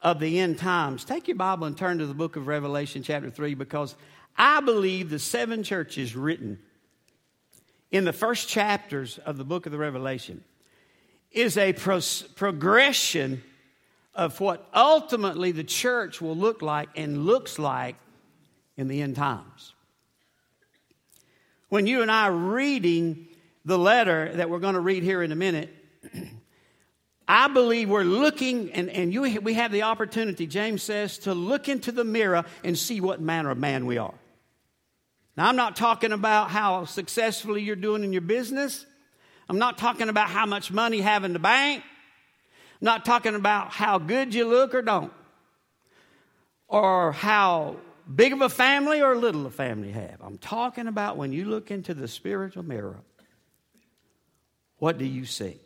of the end times, take your Bible and turn to the book of Revelation, chapter 3, because I believe the seven churches written in the first chapters of the book of the Revelation is a pro- progression of what ultimately the church will look like and looks like in the end times. When you and I are reading the letter that we're going to read here in a minute, I believe we're looking, and, and you, we have the opportunity, James says, to look into the mirror and see what manner of man we are. Now, I'm not talking about how successfully you're doing in your business. I'm not talking about how much money you have in the bank. I'm not talking about how good you look or don't, or how big of a family or little a family you have. I'm talking about when you look into the spiritual mirror, what do you see?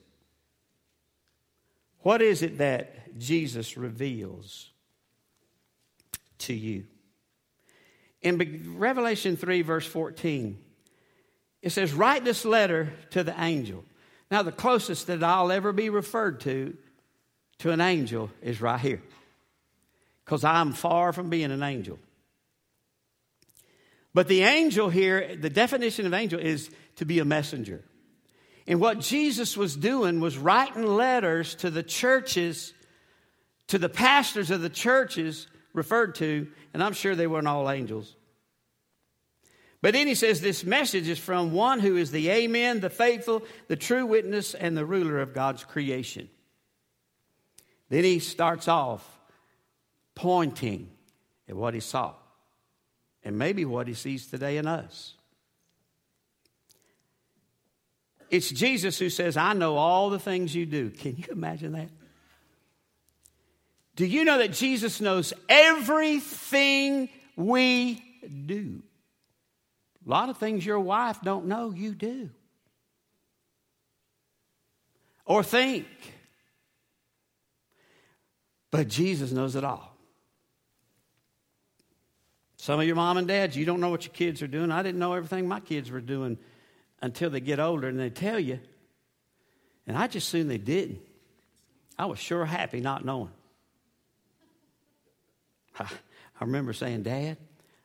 What is it that Jesus reveals to you? In Revelation 3, verse 14, it says, Write this letter to the angel. Now, the closest that I'll ever be referred to to an angel is right here, because I'm far from being an angel. But the angel here, the definition of angel is to be a messenger. And what Jesus was doing was writing letters to the churches, to the pastors of the churches referred to, and I'm sure they weren't all angels. But then he says this message is from one who is the Amen, the faithful, the true witness, and the ruler of God's creation. Then he starts off pointing at what he saw and maybe what he sees today in us. It's Jesus who says, I know all the things you do. Can you imagine that? Do you know that Jesus knows everything we do? A lot of things your wife don't know you do. Or think. But Jesus knows it all. Some of your mom and dads, you don't know what your kids are doing. I didn't know everything my kids were doing until they get older and they tell you. And I just assumed they didn't. I was sure happy not knowing. I, remember saying, Dad,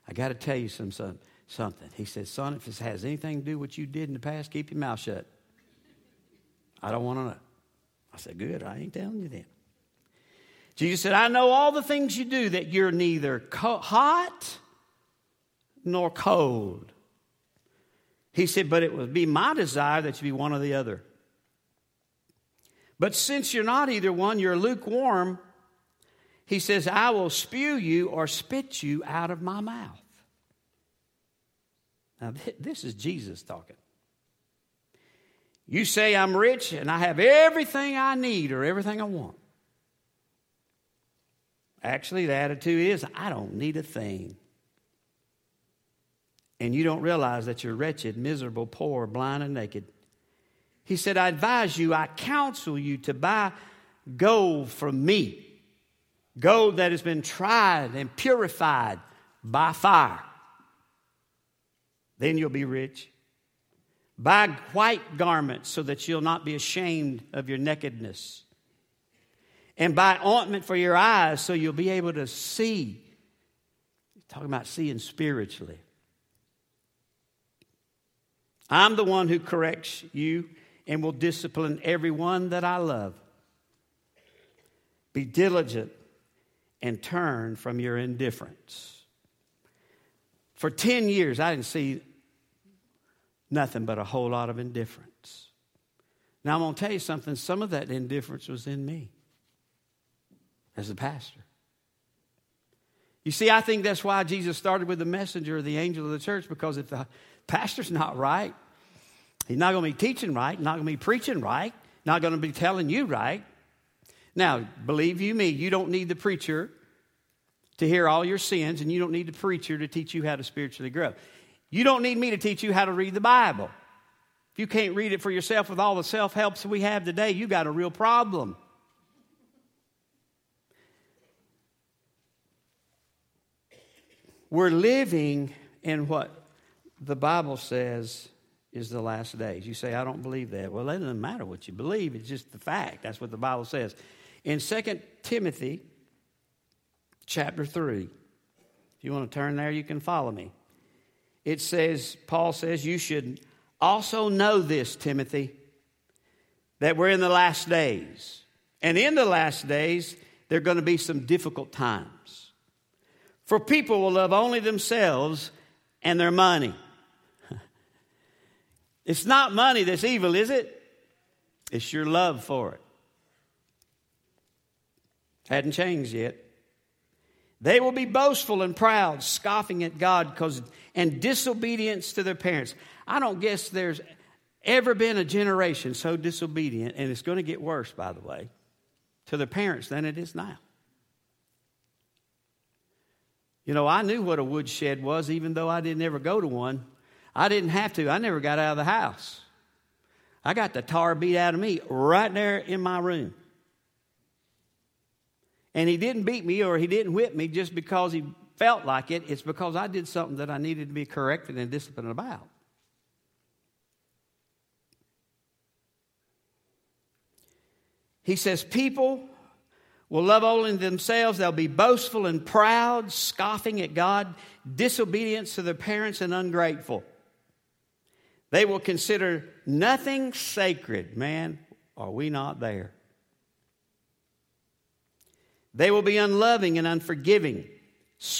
I got to tell you some, some, something. He said, Son, if this has anything to do with what you did in the past, keep your mouth shut. I don't want to know. I said, Good, I ain't telling you then. Jesus said, I know all the things you do, that you're neither co- hot nor cold. He said, But it would be my desire that you be one or the other. But since you're not either one, you're lukewarm, he says, I will spew you or spit you out of my mouth. Now, this is Jesus talking. You say I'm rich and I have everything I need or everything I want. Actually, the attitude is, I don't need a thing and you don't realize that you're wretched, miserable, poor, blind, and naked. He said, I advise you, I counsel you to buy gold from me, gold that has been tried and purified by fire. Then you'll be rich. Buy white garments so that you'll not be ashamed of your nakedness. And buy ointment for your eyes so you'll be able to see. Talking about seeing spiritually. I'm the one who corrects you and will discipline everyone that I love. Be diligent and turn from your indifference. For 10 years, I didn't see nothing but a whole lot of indifference. Now, I'm going to tell you something. Some of that indifference was in me as a pastor. You see, I think that's why Jesus started with the messenger, the angel of the church, because if the pastor's not right. He's not going to be teaching right, not going to be preaching right, not going to be telling you right. Now, believe you me, you don't need the preacher to hear all your sins, and you don't need the preacher to teach you how to spiritually grow. You don't need me to teach you how to read the Bible. If you can't read it for yourself with all the self helps we have today, you got a real problem. We're living in what the Bible says is the last days. You say, I don't believe that. Well, it doesn't matter what you believe, it's just the fact. That's what the Bible says. In 2 Timothy chapter 3. If you want to turn there, you can follow me. It says, Paul says, you should also know this, Timothy, that we're in the last days. And in the last days, there are going to be some difficult times. For people will love only themselves and their money. It's not money that's evil, is it? It's your love for it. Hadn't changed yet. They will be boastful and proud, scoffing at God because and disobedience to their parents. I don't guess there's ever been a generation so disobedient, and it's going to get worse, by the way, to their parents than it is now. You know, I knew what a woodshed was, even though I didn't ever go to one. I didn't have to. I never got out of the house. I got the tar beat out of me right there in my room. And he didn't beat me or he didn't whip me just because he felt like it. It's because I did something that I needed to be corrected and disciplined about. He says, People will love only themselves. They'll be boastful and proud, scoffing at God, disobedience to their parents, and ungrateful. They will consider nothing sacred. Man, are we not there? They will be unloving and unforgiving.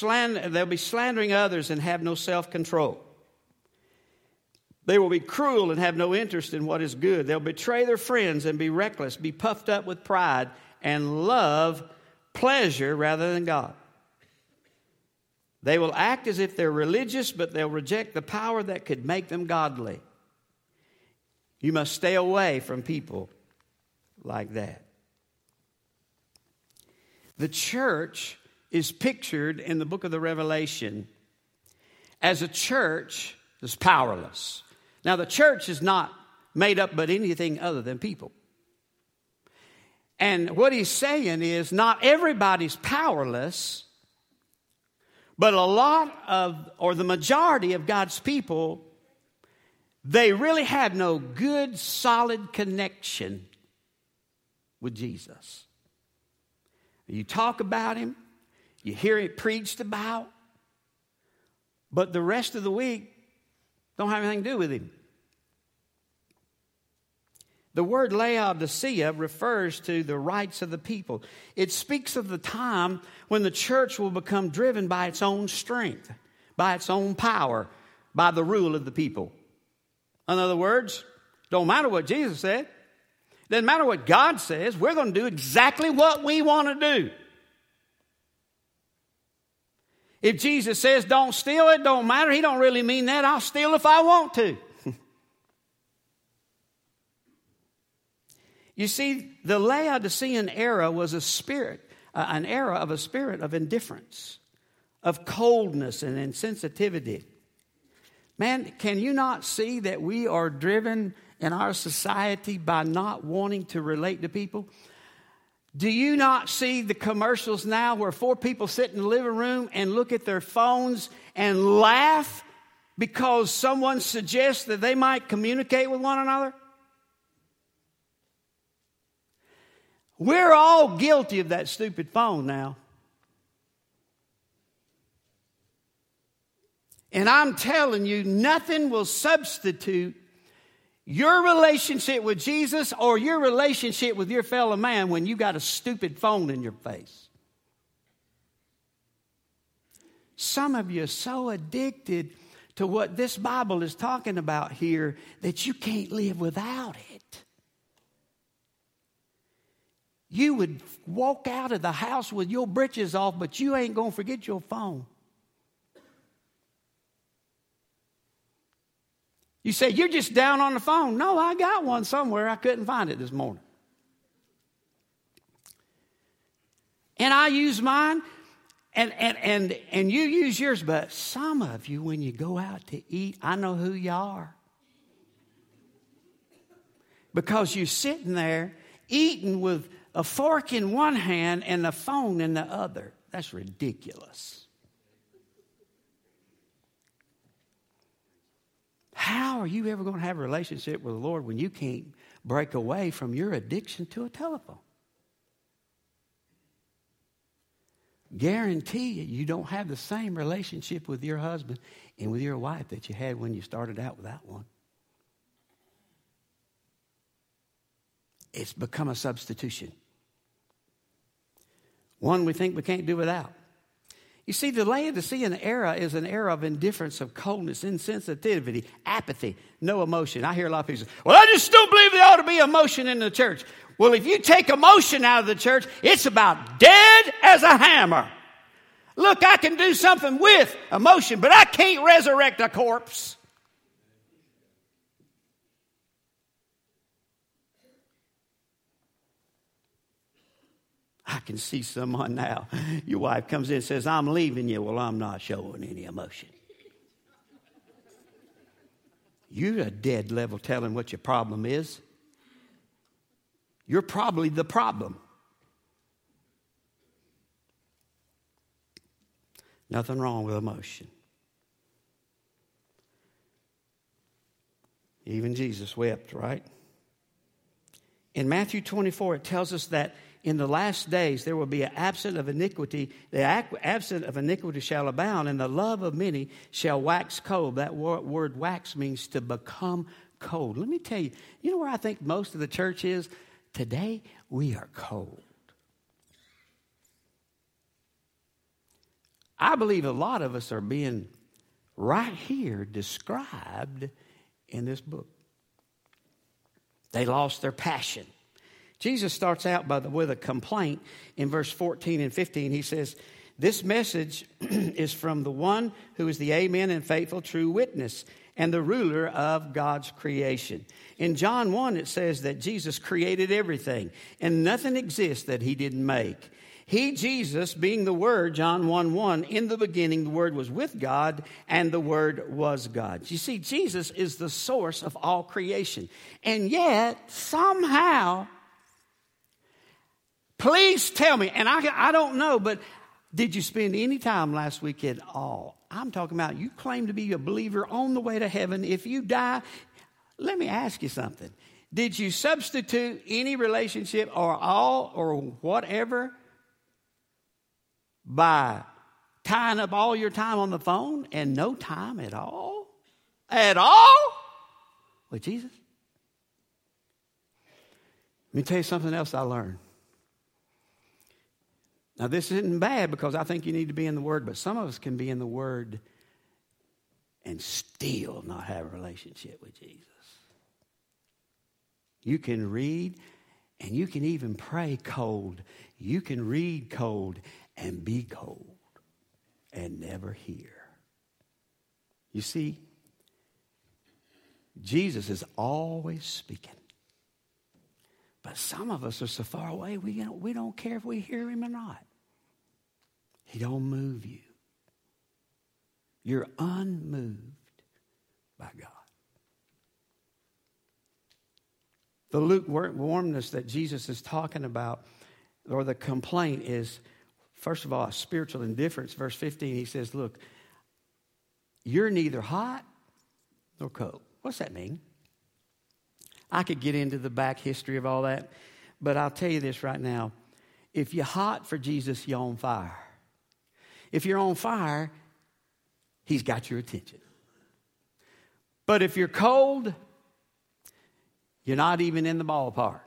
They'll be slandering others and have no self control. They will be cruel and have no interest in what is good. They'll betray their friends and be reckless, be puffed up with pride, and love pleasure rather than God. They will act as if they're religious, but they'll reject the power that could make them godly. You must stay away from people like that. The church is pictured in the book of the Revelation as a church that's powerless. Now, the church is not made up but anything other than people. And what he's saying is not everybody's powerless, but a lot of, or the majority of God's people, they really have no good, solid connection with Jesus. You talk about him, you hear it preached about, but the rest of the week don't have anything to do with him. The word Laodicea refers to the rights of the people. It speaks of the time when the church will become driven by its own strength, by its own power, by the rule of the people. In other words, don't matter what Jesus said, doesn't matter what God says, we're going to do exactly what we want to do. If Jesus says don't steal, it don't matter. He don't really mean that. I'll steal if I want to. You see, the Laodicean era was a spirit, uh, an era of a spirit of indifference, of coldness and insensitivity. Man, can you not see that we are driven in our society by not wanting to relate to people? Do you not see the commercials now where four people sit in the living room and look at their phones and laugh because someone suggests that they might communicate with one another? We're all guilty of that stupid phone now. And I'm telling you, nothing will substitute your relationship with Jesus or your relationship with your fellow man when you got a stupid phone in your face. Some of you are so addicted to what this Bible is talking about here that you can't live without it. You would walk out of the house with your britches off, but you ain't going to forget your phone. You say, You're just down on the phone. No, I got one somewhere. I couldn't find it this morning. And I use mine, and, and, and, and you use yours, but some of you, when you go out to eat, I know who you are. Because you're sitting there eating with a fork in one hand and a phone in the other. That's ridiculous. How are you ever going to have a relationship with the Lord when you can't break away from your addiction to a telephone? guarantee you, you don't have the same relationship with your husband and with your wife that you had when you started out without one. It's become a substitution. One we think we can't do without. You see, the Laodicean era is an era of indifference, of coldness, insensitivity, apathy, no emotion. I hear a lot of people say, Well, I just don't believe there ought to be emotion in the church. Well, if you take emotion out of the church, it's about dead as a hammer. Look, I can do something with emotion, but I can't resurrect a corpse. I can see someone now. Your wife comes in and says, I'm leaving you. Well, I'm not showing any emotion. You're a dead level telling what your problem is. You're probably the problem. Nothing wrong with emotion. Even Jesus wept, right? In Matthew 24, it tells us that in the last days there will be an absent of iniquity. The absent of iniquity shall abound, and the love of many shall wax cold. That word wax means to become cold. Let me tell you, you know where I think most of the church is? Today, we are cold. I believe a lot of us are being right here described in this book. They lost their passion. Jesus starts out by the, with a complaint in verse 14 and 15. He says, This message is from the one who is the Amen and faithful true witness and the ruler of God's creation. In John 1, it says that Jesus created everything, and nothing exists that he didn't make. He, Jesus, being the Word, John 1 1, in the beginning the Word was with God, and the Word was God. You see, Jesus is the source of all creation. And yet, somehow, Please tell me, and I, I don't know, but did you spend any time last week at all? I'm talking about you claim to be a believer on the way to heaven. If you die, let me ask you something. Did you substitute any relationship or all or whatever by tying up all your time on the phone and no time at all? At all? With Jesus? Let me tell you something else I learned. Now, this isn't bad because I think you need to be in the Word, but some of us can be in the Word and still not have a relationship with Jesus. You can read and you can even pray cold. You can read cold and be cold and never hear. You see, Jesus is always speaking. But some of us are so far away, we don't, we don't care if we hear him or not. He don't move you. You're unmoved by God. The lukewarmness that Jesus is talking about, or the complaint, is first of all spiritual indifference. Verse 15, he says, Look, you're neither hot nor cold. What's that mean? I could get into the back history of all that, but I'll tell you this right now. If you're hot for Jesus, you're on fire. If you're on fire, he's got your attention. But if you're cold, you're not even in the ballpark.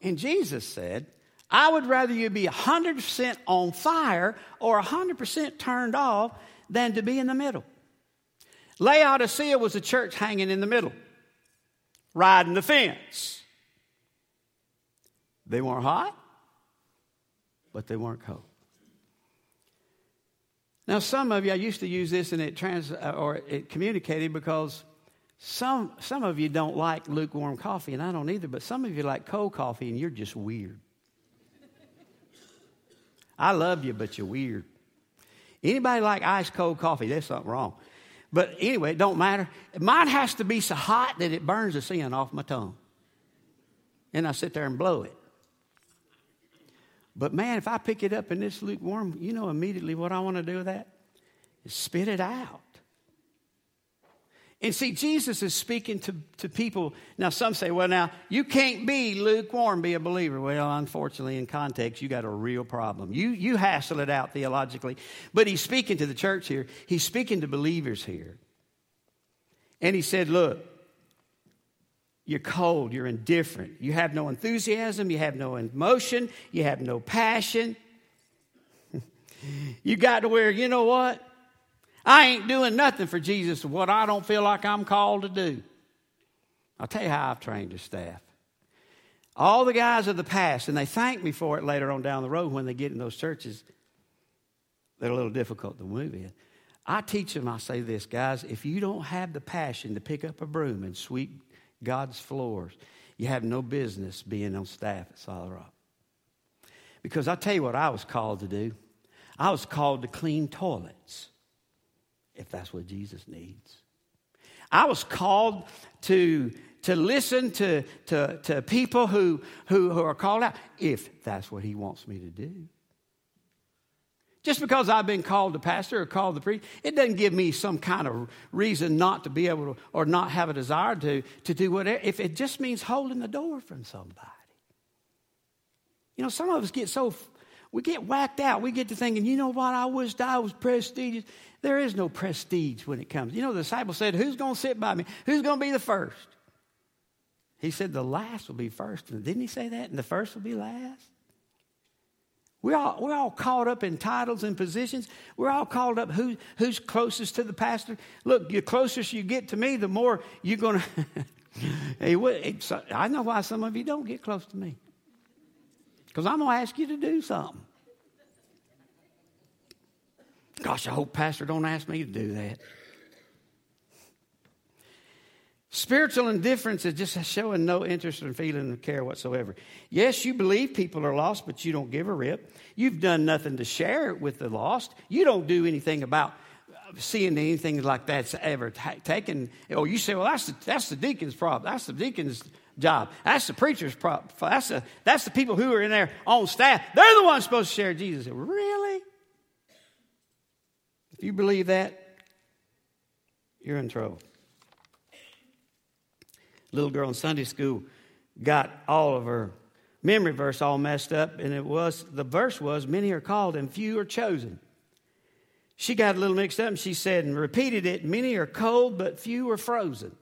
And Jesus said, I would rather you be 100% on fire or 100% turned off than to be in the middle. Laodicea was a church hanging in the middle, riding the fence. They weren't hot, but they weren't cold. Now, some of you, I used to use this and it trans uh, or it communicated because some some of you don't like lukewarm coffee, and I don't either. But some of you like cold coffee, and you're just weird. I love you, but you're weird. Anybody like ice cold coffee? There's something wrong. But anyway, it don't matter. Mine has to be so hot that it burns the sin off my tongue. And I sit there and blow it. But man, if I pick it up and it's lukewarm, you know immediately what I want to do with that? Is spit it out. And see, Jesus is speaking to, to people. Now, some say, well, now, you can't be lukewarm, be a believer. Well, unfortunately, in context, you got a real problem. You, you hassle it out theologically. But he's speaking to the church here, he's speaking to believers here. And he said, look, you're cold, you're indifferent, you have no enthusiasm, you have no emotion, you have no passion. you got to where, you know what? I ain't doing nothing for Jesus what I don't feel like I'm called to do. I'll tell you how I've trained the staff. All the guys of the past, and they thank me for it later on down the road when they get in those churches, they're a little difficult to move in. I teach them, I say this, guys, if you don't have the passion to pick up a broom and sweep God's floors, you have no business being on staff at Solid Rock. Because I tell you what I was called to do. I was called to clean toilets if that's what Jesus needs. I was called to, to listen to, to, to people who, who, who are called out if that's what he wants me to do. Just because I've been called to pastor or called to preach, it doesn't give me some kind of reason not to be able to or not have a desire to, to do whatever. If it just means holding the door from somebody. You know, some of us get so, we get whacked out. We get to thinking, you know what, I wish I was prestigious. There is no prestige when it comes. You know, the disciple said, Who's going to sit by me? Who's going to be the first? He said, The last will be first. And didn't he say that? And the first will be last? We're all, we're all caught up in titles and positions. We're all caught up who, who's closest to the pastor. Look, the closest you get to me, the more you're going to. I know why some of you don't get close to me. Because I'm going to ask you to do something. Gosh, I hope Pastor don't ask me to do that. Spiritual indifference is just showing no interest or feeling of care whatsoever. Yes, you believe people are lost, but you don't give a rip. You've done nothing to share it with the lost. You don't do anything about seeing anything like that's ever t- taken. Or you say, well, that's the, that's the deacon's problem. That's the deacon's job. That's the preacher's problem. That's the, that's the people who are in there on staff. They're the ones supposed to share Jesus. Really? If you believe that, you're in trouble. Little girl in Sunday school got all of her memory verse all messed up, and it was the verse was, Many are called and few are chosen. She got a little mixed up and she said and repeated it, Many are cold, but few are frozen.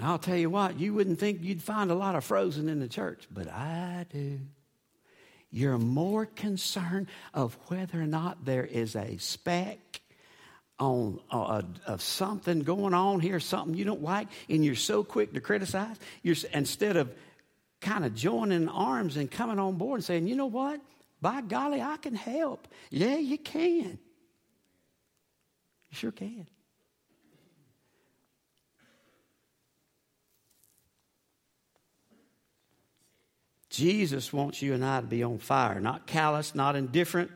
I'll tell you what, you wouldn't think you'd find a lot of frozen in the church, but I do. You're more concerned of whether or not there is a speck on uh, of something going on here, something you don't like, and you're so quick to criticize. You're instead of kind of joining arms and coming on board and saying, you know what? By golly, I can help. Yeah, you can. You sure can. Jesus wants you and I to be on fire, not callous, not indifferent.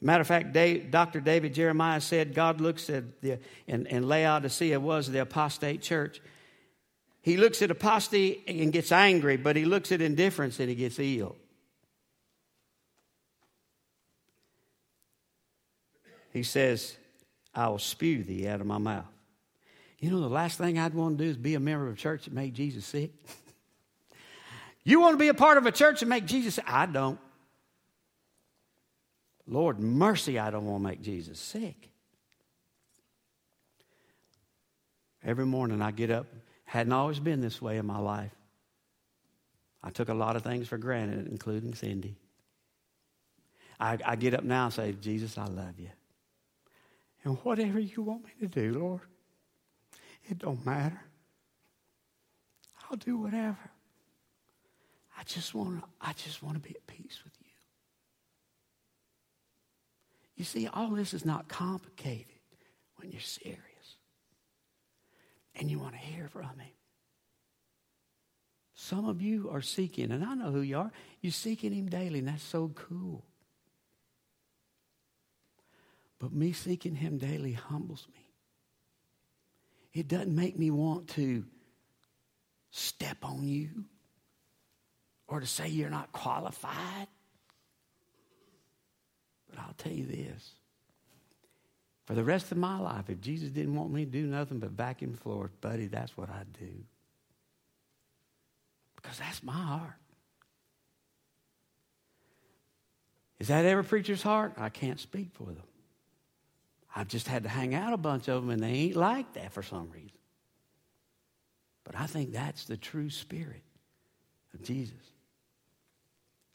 Matter of fact, Dave, Dr. David Jeremiah said God looks at the, and, and Laodicea was the apostate church. He looks at apostasy and gets angry, but he looks at indifference and he gets ill. He says, I will spew thee out of my mouth. You know, the last thing I'd want to do is be a member of a church that made Jesus sick. You want to be a part of a church that make Jesus I don't. Lord, mercy, I don't want to make Jesus sick. Every morning I get up, hadn't always been this way in my life. I took a lot of things for granted, including Cindy. I, I get up now and say, Jesus, I love you. And whatever you want me to do, Lord, it don't matter. I'll do whatever. I just want to, I just want to be at peace with you. See, all this is not complicated when you're serious. And you want to hear from him. Some of you are seeking, and I know who you are. You're seeking him daily, and that's so cool. But me seeking him daily humbles me. It doesn't make me want to step on you or to say you're not qualified. But I'll tell you this For the rest of my life, if Jesus didn't want me to do nothing but vacuum floors, buddy, that's what I'd do. Because that's my heart. Is that every preacher's heart? I can't speak for them. I've just had to hang out a bunch of them, and they ain't like that for some reason. But I think that's the true spirit of Jesus.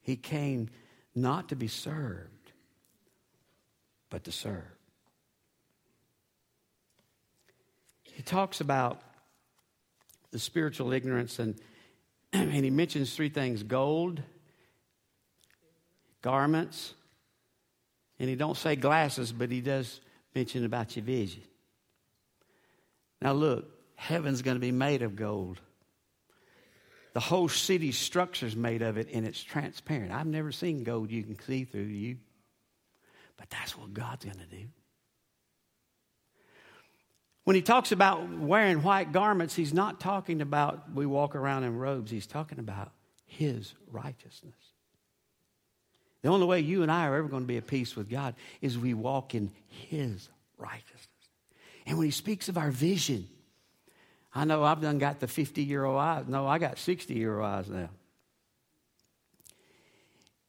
He came not to be served, but to serve. He talks about the spiritual ignorance, and, and he mentions three things gold, garments, and he don't say glasses, but he does mention about your vision. Now look, heaven's going to be made of gold. The whole city's structure is made of it, and it's transparent. I've never seen gold you can see through you, but that's what God's going to do. When he talks about wearing white garments, he's not talking about we walk around in robes. He's talking about his righteousness. The only way you and I are ever going to be at peace with God is we walk in his righteousness. And when he speaks of our vision, I know I've done got the 50 year old eyes. No, I got 60 year old eyes now.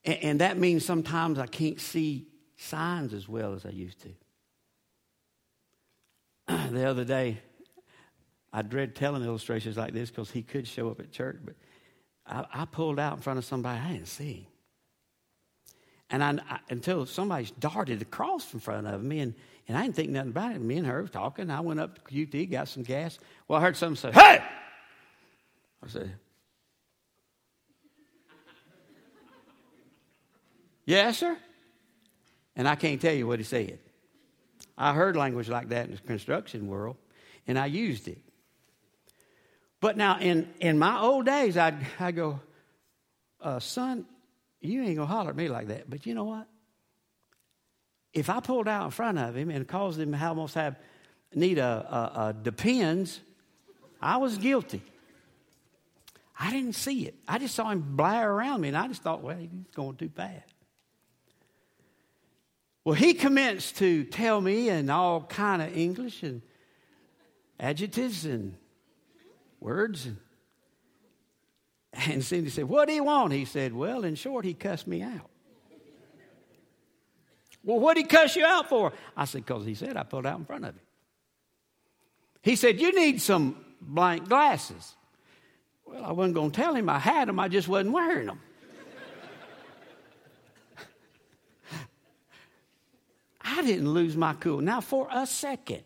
And, and that means sometimes I can't see signs as well as I used to. the other day, I dread telling illustrations like this because he could show up at church, but I, I, pulled out in front of somebody I didn't see. And I, I, until somebody darted across in front of me, and, and I didn't think nothing about it. Me and her talking. I went up to QT, got some gas. Well, I heard someone say, Hey! I said, Yes, sir? And I can't tell you what he said. I heard language like that in the construction world, and I used it. But now, in, in my old days, I'd, I'd go, uh, Son, you ain't to holler at me like that. But you know what? If I pulled out in front of him and caused him to almost have need a, a, a depends, I was guilty. I didn't see it. I just saw him blare around me, and I just thought, well, he's going too fast. Well, he commenced to tell me in all kind of English and adjectives and words. And, and Cindy said, What do you want? He said, Well, in short, he cussed me out. well, what did he cuss you out for? I said, Because he said I pulled out in front of him. He said, You need some blank glasses. Well, I wasn't going to tell him I had them, I just wasn't wearing them. I didn't lose my cool. Now, for a second,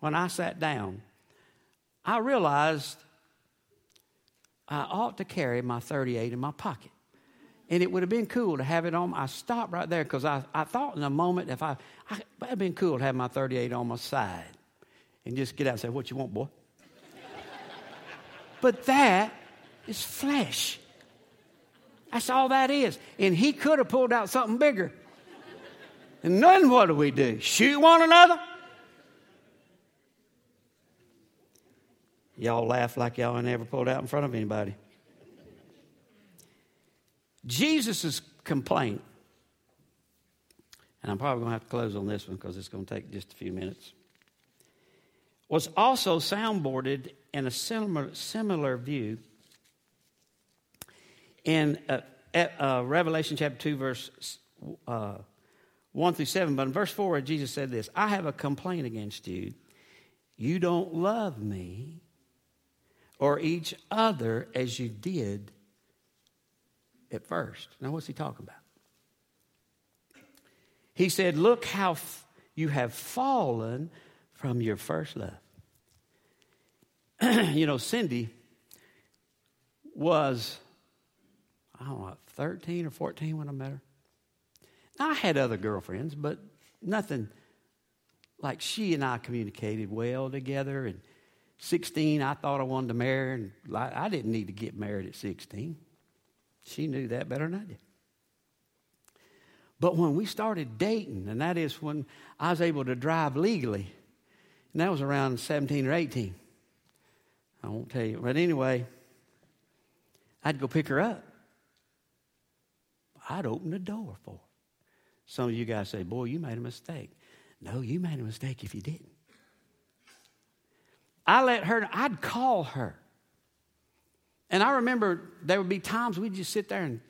when I sat down, I realized I ought to carry my 38 in my pocket. And it would have been cool to have it on. I stopped right there because I, I thought in a moment if I, I, would have been cool to have my 38 on my side and just get out and say, What you want, boy? but that is flesh. That's all that is. And he could have pulled out something bigger. And then what do we do? Shoot one another? Y'all laugh like y'all never pulled out in front of anybody. Jesus' complaint, and I'm probably going to have to close on this one because it's going to take just a few minutes, was also soundboarded in a similar, similar view in uh, uh, Revelation chapter 2, verse uh, 1 through 7. But in verse 4, Jesus said this I have a complaint against you. You don't love me or each other as you did at first. Now, what's he talking about? He said, Look how f- you have fallen from your first love. you know, Cindy was, I don't know, 13 or 14 when I met her. I had other girlfriends, but nothing like she and I communicated well together. And 16, I thought I wanted to marry, and I didn't need to get married at 16. She knew that better than I did. But when we started dating, and that is when I was able to drive legally, and that was around 17 or 18. I won't tell you. But anyway, I'd go pick her up. I'd open the door for her. Some of you guys say, Boy, you made a mistake. No, you made a mistake if you didn't. I let her, I'd call her. And I remember there would be times we'd just sit there and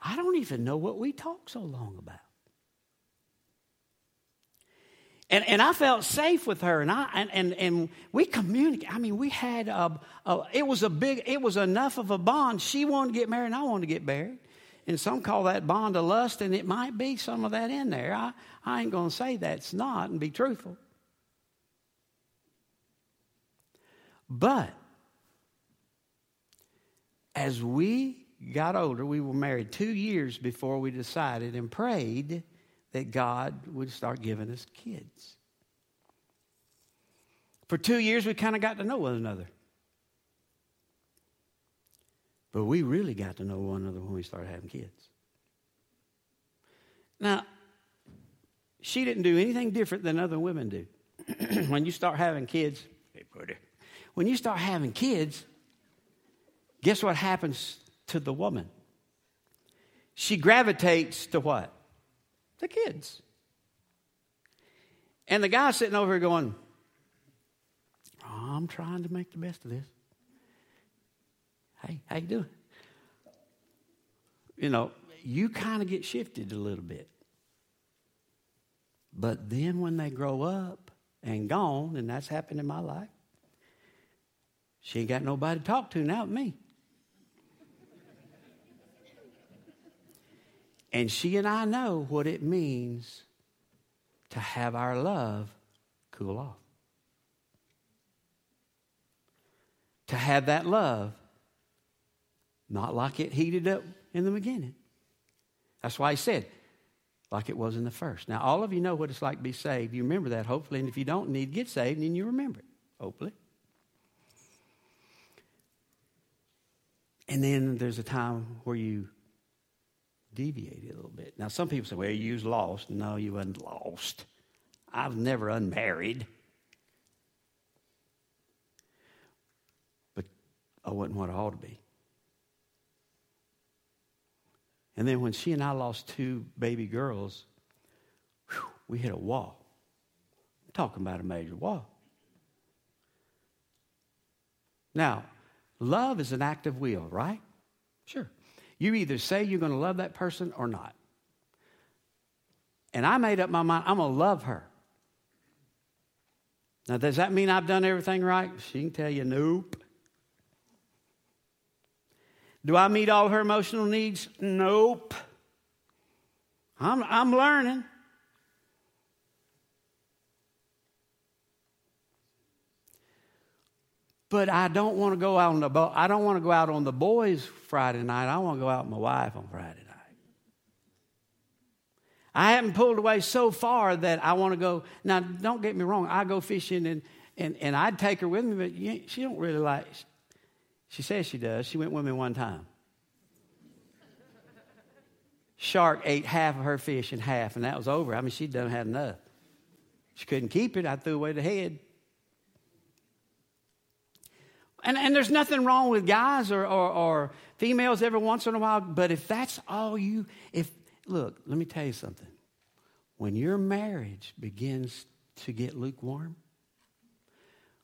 I don't even know what we talked so long about. And, and I felt safe with her, and I and, and, and we communicated. I mean, we had a, a, it was a big, it was enough of a bond. She wanted to get married, and I wanted to get married. And some call that bond of lust, and it might be some of that in there. I, I ain't going to say that's not and be truthful. But as we got older, we were married two years before we decided and prayed that God would start giving us kids. For two years, we kind of got to know one another. But we really got to know one another when we started having kids. Now, she didn't do anything different than other women do. when you start having kids, when you start having kids, guess what happens to the woman? She gravitates to what? The kids. And the guy sitting over here going, oh, I'm trying to make the best of this. Hey, how you doing? You know, you kind of get shifted a little bit. But then when they grow up and gone, and that's happened in my life, she ain't got nobody to talk to now but me. And she and I know what it means to have our love cool off. To have that love not like it heated up in the beginning. That's why he said, like it was in the first. Now, all of you know what it's like to be saved. You remember that, hopefully. And if you don't need to get saved, then you remember it, hopefully. And then there's a time where you deviate a little bit. Now, some people say, well, you was lost. No, you wasn't lost. I was never unmarried. But oh, I wasn't what I ought to be. And then when she and I lost two baby girls, whew, we hit a wall. I'm talking about a major wall. Now, love is an act of will, right? Sure. You either say you're going to love that person or not. And I made up my mind, I'm going to love her. Now, does that mean I've done everything right? She can tell you, nope. Do I meet all her emotional needs? Nope. I'm, I'm learning. But I don't want to go out on the bo- I don't want to go out on the boys Friday night. I want to go out with my wife on Friday night. I haven't pulled away so far that I want to go. Now, don't get me wrong. I go fishing and, and, and I'd take her with me, but she don't really like. She says she does. She went with me one time. Shark ate half of her fish in half, and that was over. I mean, she'd done had enough. She couldn't keep it. I threw away the head. And, and there's nothing wrong with guys or, or, or females every once in a while, but if that's all you, if, look, let me tell you something. When your marriage begins to get lukewarm,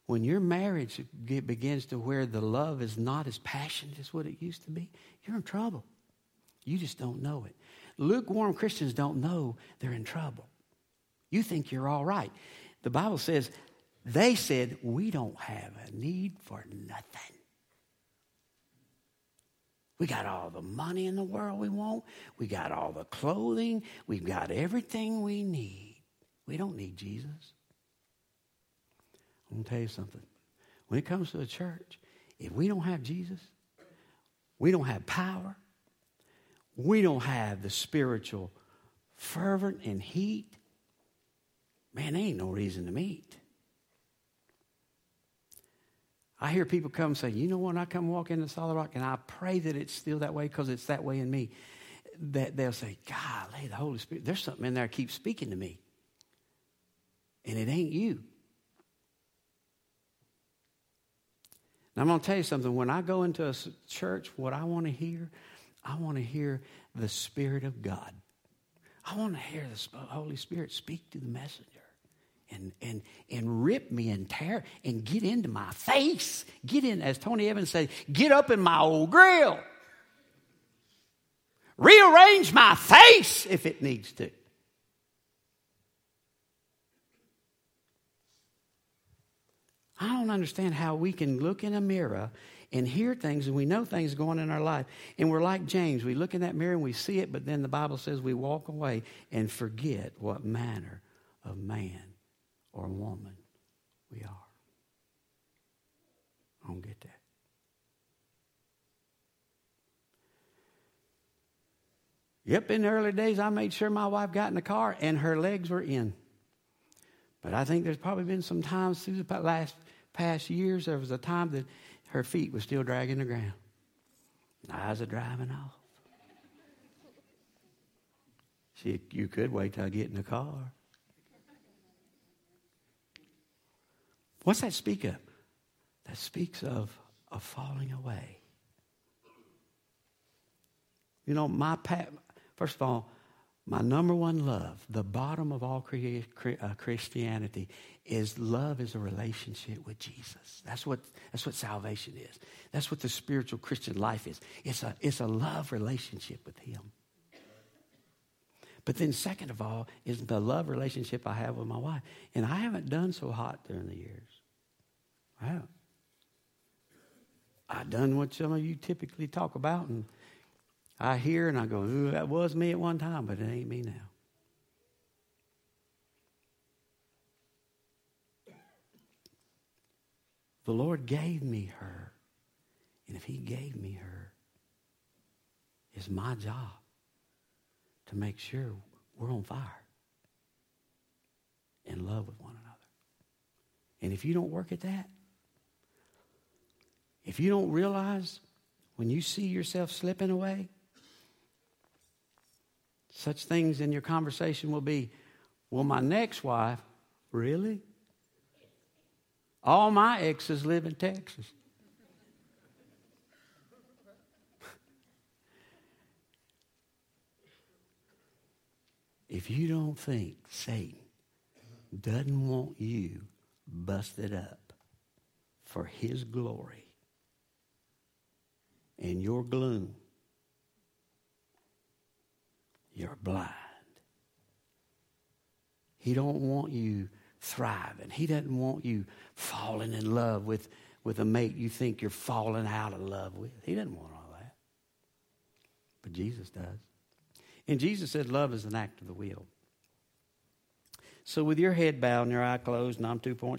when your marriage begins to where the love is not as passionate as what it used to be, you're in trouble. You just don't know it. Lukewarm Christians don't know they're in trouble. You think you're all right. The Bible says, they said, we don't have a need for nothing. We got all the money in the world we want. We got all the clothing. We've got everything we need. We don't need Jesus. I'm going to tell you something. When it comes to the church, if we don't have Jesus, we don't have power, we don't have the spiritual fervent and heat, man, there ain't no reason to meet. I hear people come say, you know, when I come walk into Solid Rock, and I pray that it's still that way because it's that way in me, that they'll say, golly, the Holy Spirit, there's something in there that keeps speaking to me. And it ain't you. Now, I'm going to tell you something. When I go into a church, what I want to hear, I want to hear the Spirit of God. I want to hear the Holy Spirit speak to the messenger. and, and, and rip me and tear and get into my face. Get in, as Tony Evans said, get up in my old grill. Rearrange my face if it needs to. I don't understand how we can look in a mirror and hear things and we know things going in our life. And we're like James. We look in that mirror and we see it, but then the Bible says we walk away and forget what manner of man or woman we are. I don't get that. Yep, in the early days, I made sure my wife got in the car and her legs were in. But I think there's probably been some times through the last past years, there was a time that her feet were still dragging the ground. Eyes are driving off. She, you could wait till I get in the car. What's that speak of? That speaks of a falling away. You know, my first of all, my number one love, the bottom of all uh, Christianity, is love is a relationship with Jesus. That's what, that's what salvation is. That's what the spiritual Christian life is. It's a, it's a love relationship with Him. But then, second of all, is the love relationship I have with my wife. And I haven't done so hot during the years. I haven't. I've done what some of you typically talk about, and I hear and I go, Ooh, that was me at one time, but it ain't me now. The Lord gave me her. And if He gave me her, it's my job to make sure we're on fire in love with one another. And if you don't work at that, if you don't realize when you see yourself slipping away, such things in your conversation will be, well, my next wife, really? All my exes live in Texas. if you don't think Satan doesn't want you busted up for his glory and your gloom, you're blind. He don't want you thriving. He doesn't want you falling in love with, with a mate you think you're falling out of love with. He doesn't want all that. But Jesus does. And Jesus said love is an act of the will. So with your head bowed and your eye closed, and I'm two point